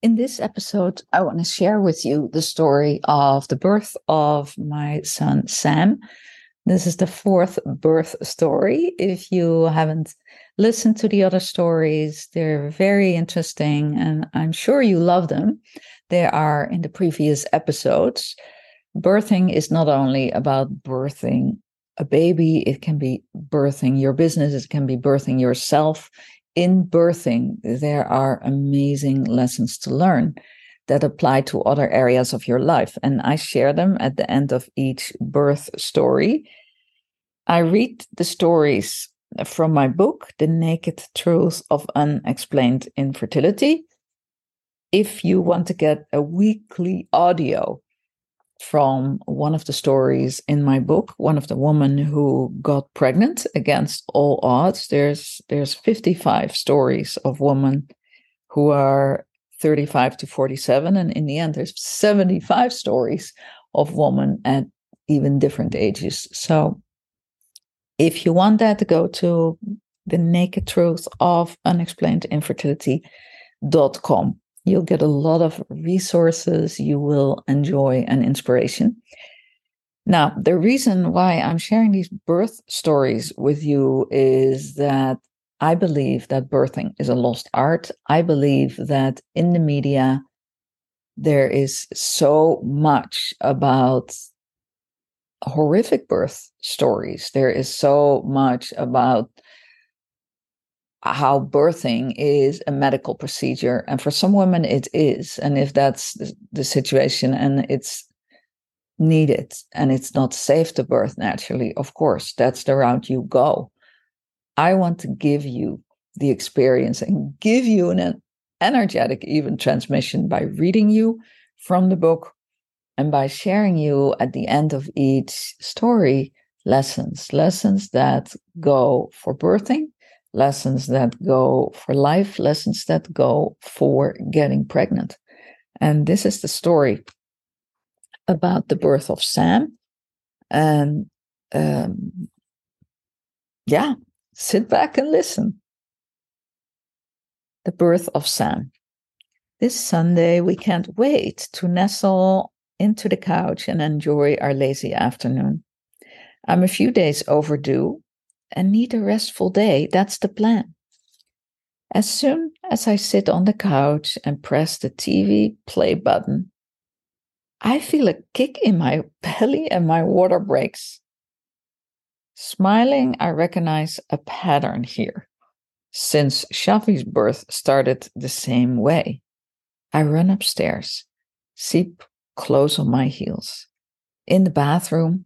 In this episode, I want to share with you the story of the birth of my son, Sam. This is the fourth birth story. If you haven't listened to the other stories, they're very interesting and I'm sure you love them. They are in the previous episodes. Birthing is not only about birthing a baby, it can be birthing your business, it can be birthing yourself, in birthing, there are amazing lessons to learn that apply to other areas of your life. And I share them at the end of each birth story. I read the stories from my book, The Naked Truth of Unexplained Infertility. If you want to get a weekly audio from one of the stories in my book one of the women who got pregnant against all odds. There's there's 55 stories of women who are 35 to 47 and in the end there's 75 stories of women at even different ages. So if you want that to go to the naked truth of unexplained infertility.com You'll get a lot of resources you will enjoy and inspiration. Now, the reason why I'm sharing these birth stories with you is that I believe that birthing is a lost art. I believe that in the media, there is so much about horrific birth stories. There is so much about how birthing is a medical procedure and for some women it is and if that's the, situation and it's needed and it's not safe to birth naturally of course that's the route you go. I want to give you the experience and give you an energetic even transmission by reading you from the book and by sharing you at the end of each story lessons lessons that go for birthing lessons that go for life, lessons that go for getting pregnant. And this is the story about the birth of Sam. And um, yeah, sit back and listen. The birth of Sam. This Sunday, we can't wait to nestle into the couch and enjoy our lazy afternoon. I'm a few days overdue and need a restful day. That's the plan. As soon as I sit on the couch and press the TV play button, I feel a kick in my belly and my water breaks. Smiling, I recognize a pattern here. Since Shafi's birth started the same way, I run upstairs, Siep close on my heels. In the bathroom,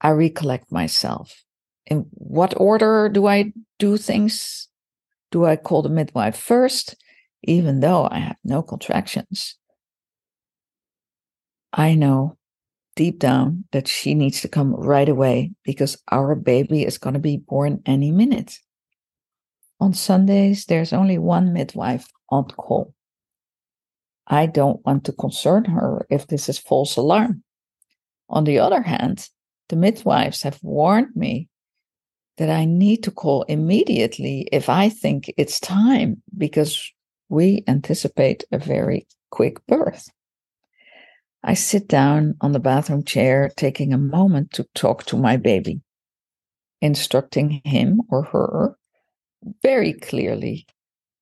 I recollect myself in what order do I do things? Do I call the midwife first, even though I have no contractions? I know deep down that she needs to come right away because our baby is going to be born any minute. On Sundays, there's only one midwife on call. I don't want to concern her if this is false alarm. On the other hand, the midwives have warned me that I need to call immediately if I think it's time because we anticipate a very quick birth. I sit down on the bathroom chair, taking a moment to talk to my baby, instructing him or her very clearly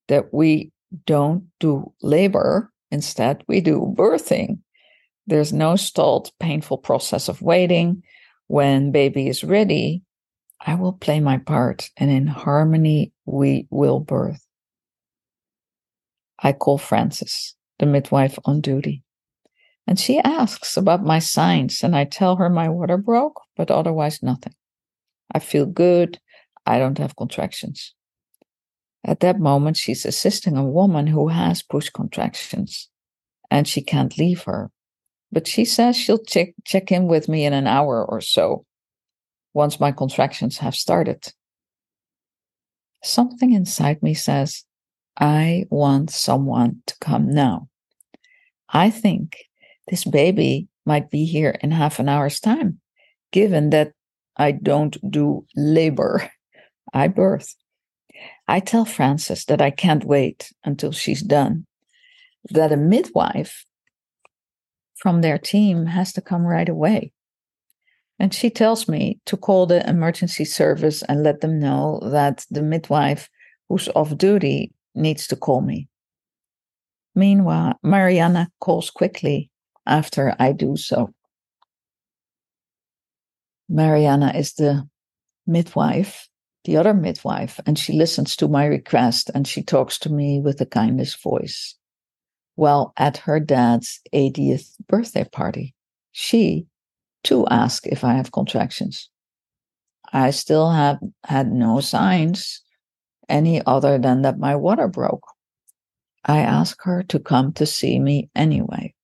that we don't do labor, instead, we do birthing. There's no stalled, painful process of waiting. When baby is ready, I will play my part, and in harmony we will birth. I call Frances, the midwife on duty, and she asks about my signs, and I tell her my water broke, but otherwise nothing. I feel good. I don't have contractions. At that moment, she's assisting a woman who has push contractions, and she can't leave her. But she says she'll check, check in with me in an hour or so once my contractions have started. Something inside me says, I want someone to come now. I think this baby might be here in half an hour's time, given that I don't do labor, I birth. I tell Frances that I can't wait until she's done. that a midwife from their team has to come right away. And she tells me to call the emergency service and let them know that the midwife who's off duty needs to call me. Meanwhile, Mariana calls quickly after I do so. Mariana is the midwife, the other midwife, and she listens to my request and she talks to me with the kindest voice. Well, at her dad's 80th birthday party, she too ask if I have contractions. I still have had no signs, any other than that my water broke. I ask her to come to see me anyway.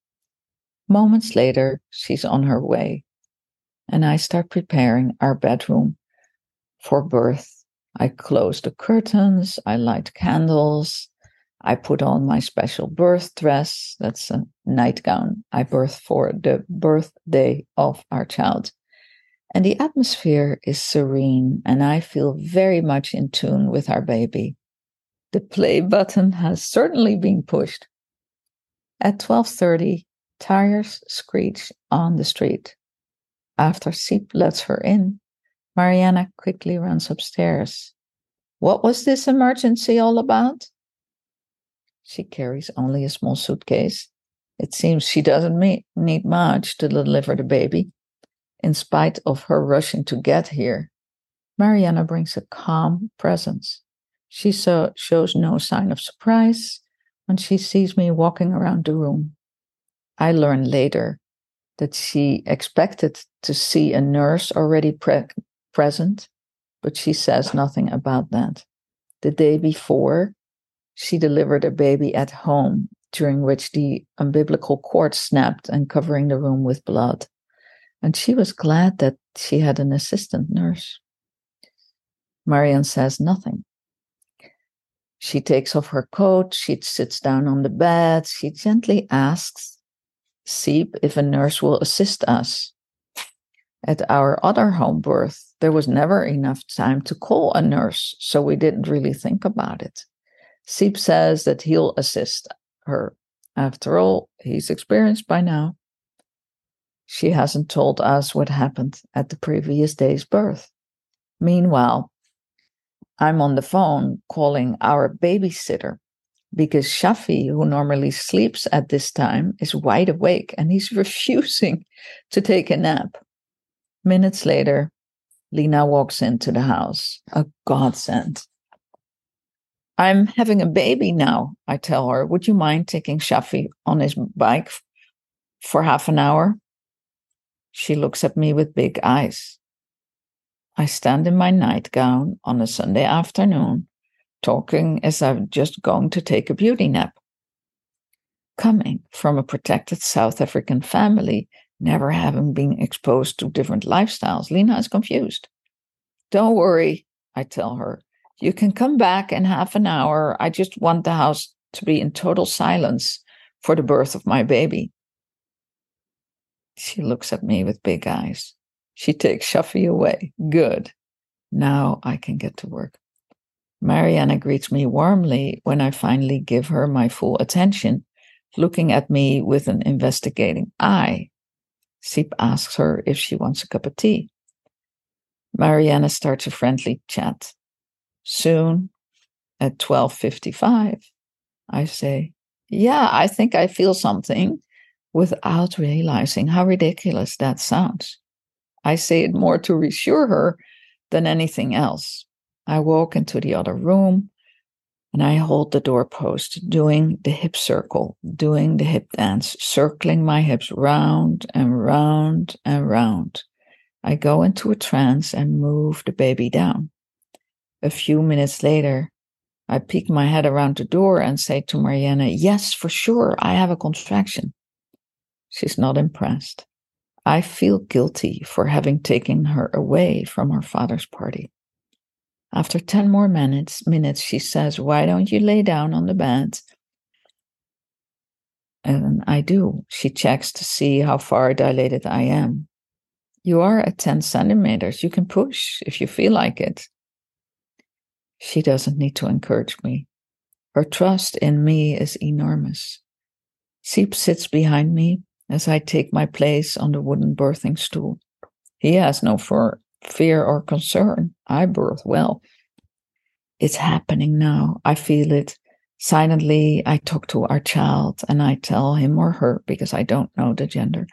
Moments later, she's on her way, and I start preparing our bedroom for birth. I close the curtains, I light candles, I put on my special birth dress. That's a nightgown I birth for the birthday of our child. And the atmosphere is serene, and I feel very much in tune with our baby. The play button has certainly been pushed. At 12:30, tires screech on the street. After Siep lets her in, Mariana quickly runs upstairs. What was this emergency all about? She carries only a small suitcase. It seems she doesn't need much to deliver the baby. In spite of her rushing to get here, Mariana brings a calm presence. She so, shows no sign of surprise when she sees me walking around the room. I learn later that she expected to see a nurse already pre- present, but she says nothing about that. The day before, she delivered a baby at home, during which the umbilical cord snapped and covering the room with blood. And she was glad that she had an assistant nurse. Marian says nothing. She takes off her coat, she sits down on the bed, she gently asks Siep if a nurse will assist us. At our other home birth, there was never enough time to call a nurse, so we didn't really think about it. Siep says that he'll assist her. After all, he's experienced by now. She hasn't told us what happened at the previous day's birth. Meanwhile, I'm on the phone calling our babysitter because Shafi, who normally sleeps at this time, is wide awake and he's refusing to take a nap. Minutes later, Lena walks into the house, a godsend. I'm having a baby now, I tell her. Would you mind taking Shafi on his bike for half an hour? She looks at me with big eyes. I stand in my nightgown on a Sunday afternoon, talking as I'm just going to take a beauty nap. Coming from a protected South African family, never having been exposed to different lifestyles, Lena is confused. Don't worry, I tell her. You can come back in half an hour. I just want the house to be in total silence for the birth of my baby. She looks at me with big eyes. She takes Shafi away. Good. Now I can get to work. Mariana greets me warmly when I finally give her my full attention, looking at me with an investigating eye. Siep asks her if she wants a cup of tea. Mariana starts a friendly chat. Soon at 12:55, I say, "Yeah, I think I feel something," without realizing how ridiculous that sounds. I say it more to reassure her than anything else. I walk into the other room and I hold the doorpost, doing the hip circle, doing the hip dance, circling my hips round and round and round. I go into a trance and move the baby down. A few minutes later, I peek my head around the door and say to Mariana, Yes, for sure, I have a contraction. She's not impressed. I feel guilty for having taken her away from her father's party. After 10 more minutes, minutes, she says, Why don't you lay down on the bed? And I do. She checks to see how far dilated I am. You are at 10 centimeters. You can push if you feel like it. She doesn't need to encourage me. Her trust in me is enormous. Siep sits behind me as I take my place on the wooden birthing stool. He has no fear or concern. I birth well. It's happening now. I feel it. Silently, I talk to our child and I tell him or her, because I don't know the gender,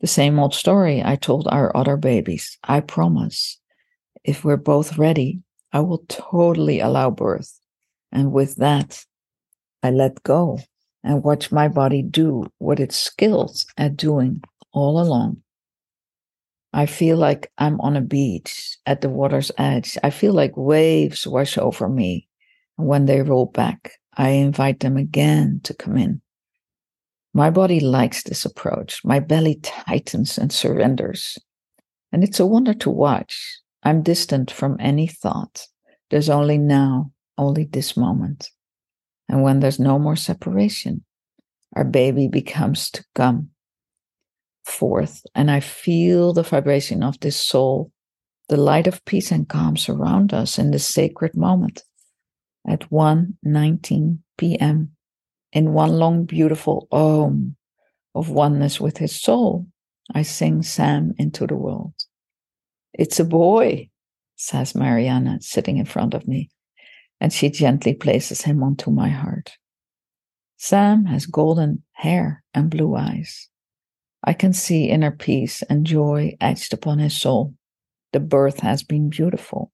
the same old story I told our other babies. I promise, if we're both ready, I will totally allow birth. And with that, I let go and watch my body do what it's skilled at doing all along. I feel like I'm on a beach at the water's edge. I feel like waves wash over me. And when they roll back, I invite them again to come in. My body likes this approach. My belly tightens and surrenders. And it's a wonder to watch. I'm distant from any thought. There's only now, only this moment. And when there's no more separation, our baby becomes to come forth. And I feel the vibration of this soul, the light of peace and calm surround us in this sacred moment at 1:19 p.m. in one long beautiful om of oneness with his soul. I sing Sam into the world. It's a boy, says Mariana, sitting in front of me, and she gently places him onto my heart. Sam has golden hair and blue eyes. I can see inner peace and joy etched upon his soul. The birth has been beautiful,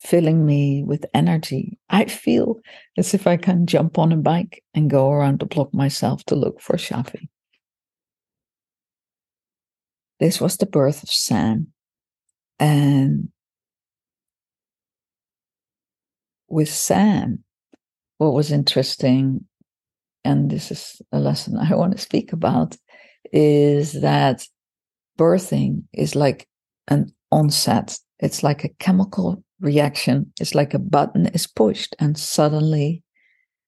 filling me with energy. I feel as if I can jump on a bike and go around the block myself to look for Shafi. This was the birth of Sam. And with Sam, what was interesting, and this is a lesson I want to speak about, is that birthing is like an onset. It's like a chemical reaction. It's like a button is pushed, and suddenly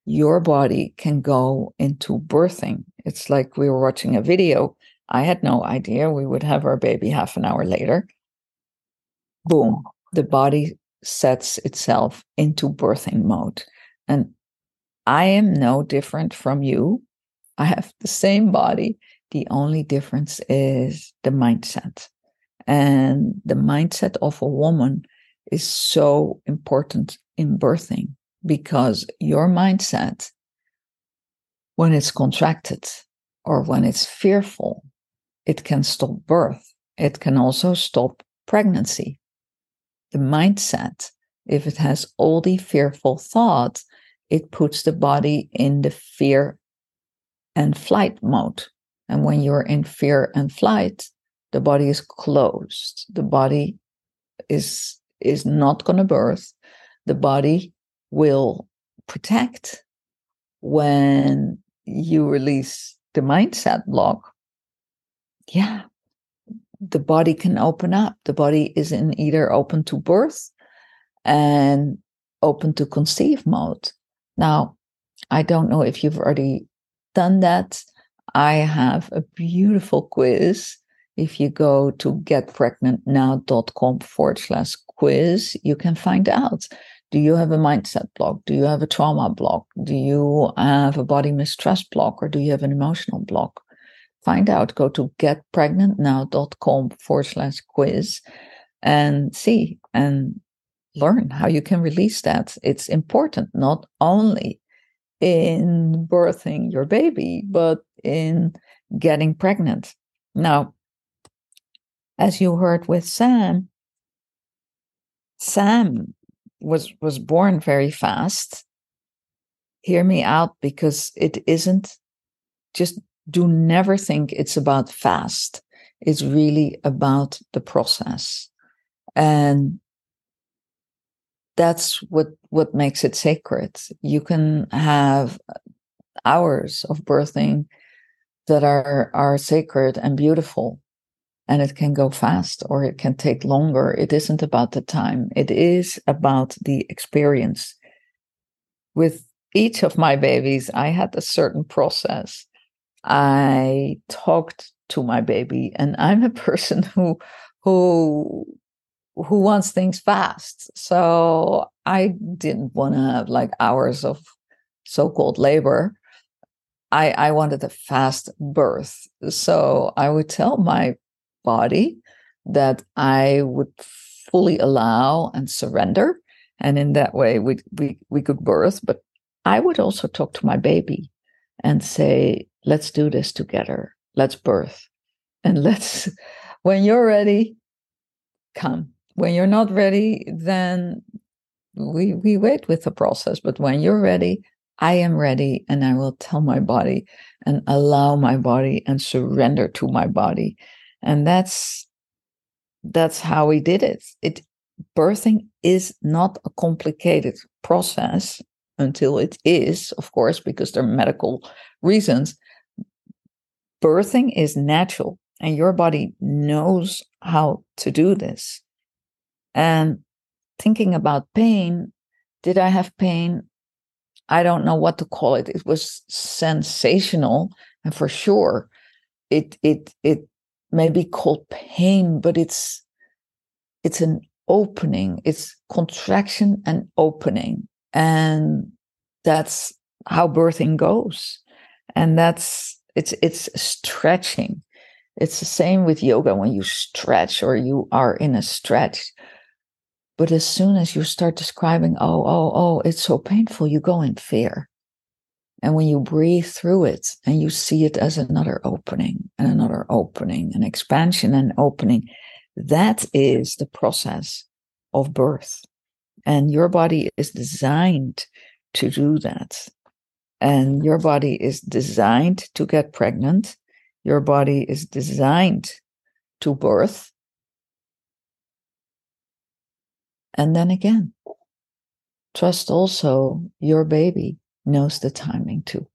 your body can go into birthing. It's like we were watching a video. I had no idea we would have our baby half an hour later. Boom, the body sets itself into birthing mode. And I am no different from you. I have the same body. The only difference is the mindset. And the mindset of a woman is so important in birthing because your mindset, when it's contracted or when it's fearful, it can stop birth. It can also stop pregnancy the mindset, if it has all the fearful thoughts, it puts the body in the fear and flight mode. And when you're in fear and flight, the body is closed. The body is is not going to birth. The body will protect when you release the mindset block. Yeah, the body can open up. The body is in either open to birth and open to conceive mode. Now, I don't know if you've already done that. I have a beautiful quiz. If you go to getpregnantnow.com forward slash quiz, you can find out. Do you have a mindset block? Do you have a trauma block? Do you have a body mistrust block? Or do you have an emotional block? Find out, go to getpregnantnow.com forward slash quiz and see and learn how you can release that. It's important not only in birthing your baby, but in getting pregnant. Now, as you heard with Sam, Sam was was born very fast. Hear me out because it isn't just do never think it's about fast. It's really about the process. And that's what, what makes it sacred. You can have uh, hours of birthing that are, are sacred and beautiful. And it can go fast or it can take longer. It isn't about the time. It is about the experience. With each of my babies, I had a certain process I talked to my baby, and I'm a person who who who wants things fast. So I didn't want to have like hours of so-called labor. I, I wanted a fast birth. So I would tell my body that I would fully allow and surrender. And in that way, we, we, we could birth. But I would also talk to my baby and say, let's do this together. Let's birth. And let's, when you're ready, come. When you're not ready, then we, we wait with the process. But when you're ready, I am ready and I will tell my body and allow my body and surrender to my body. And that's that's how we did it. It birthing is not a complicated process until it is, of course, because there are medical reasons. Birthing is natural, and your body knows how to do this. And thinking about pain, did I have pain? I don't know what to call it. It was sensational, and for sure, it it it may be called pain, but it's it's an opening. It's contraction and opening, and that's how birthing goes. And that's it's it's stretching. It's the same with yoga when you stretch or you are in a stretch but as soon as you start describing, oh, oh, oh, it's so painful, you go in fear. And when you breathe through it and you see it as another opening and another opening, an expansion and opening, that is the process of birth. And your body is designed to do that. And your body is designed to get pregnant. Your body is designed to birth. And then again, trust also your baby knows the timing too.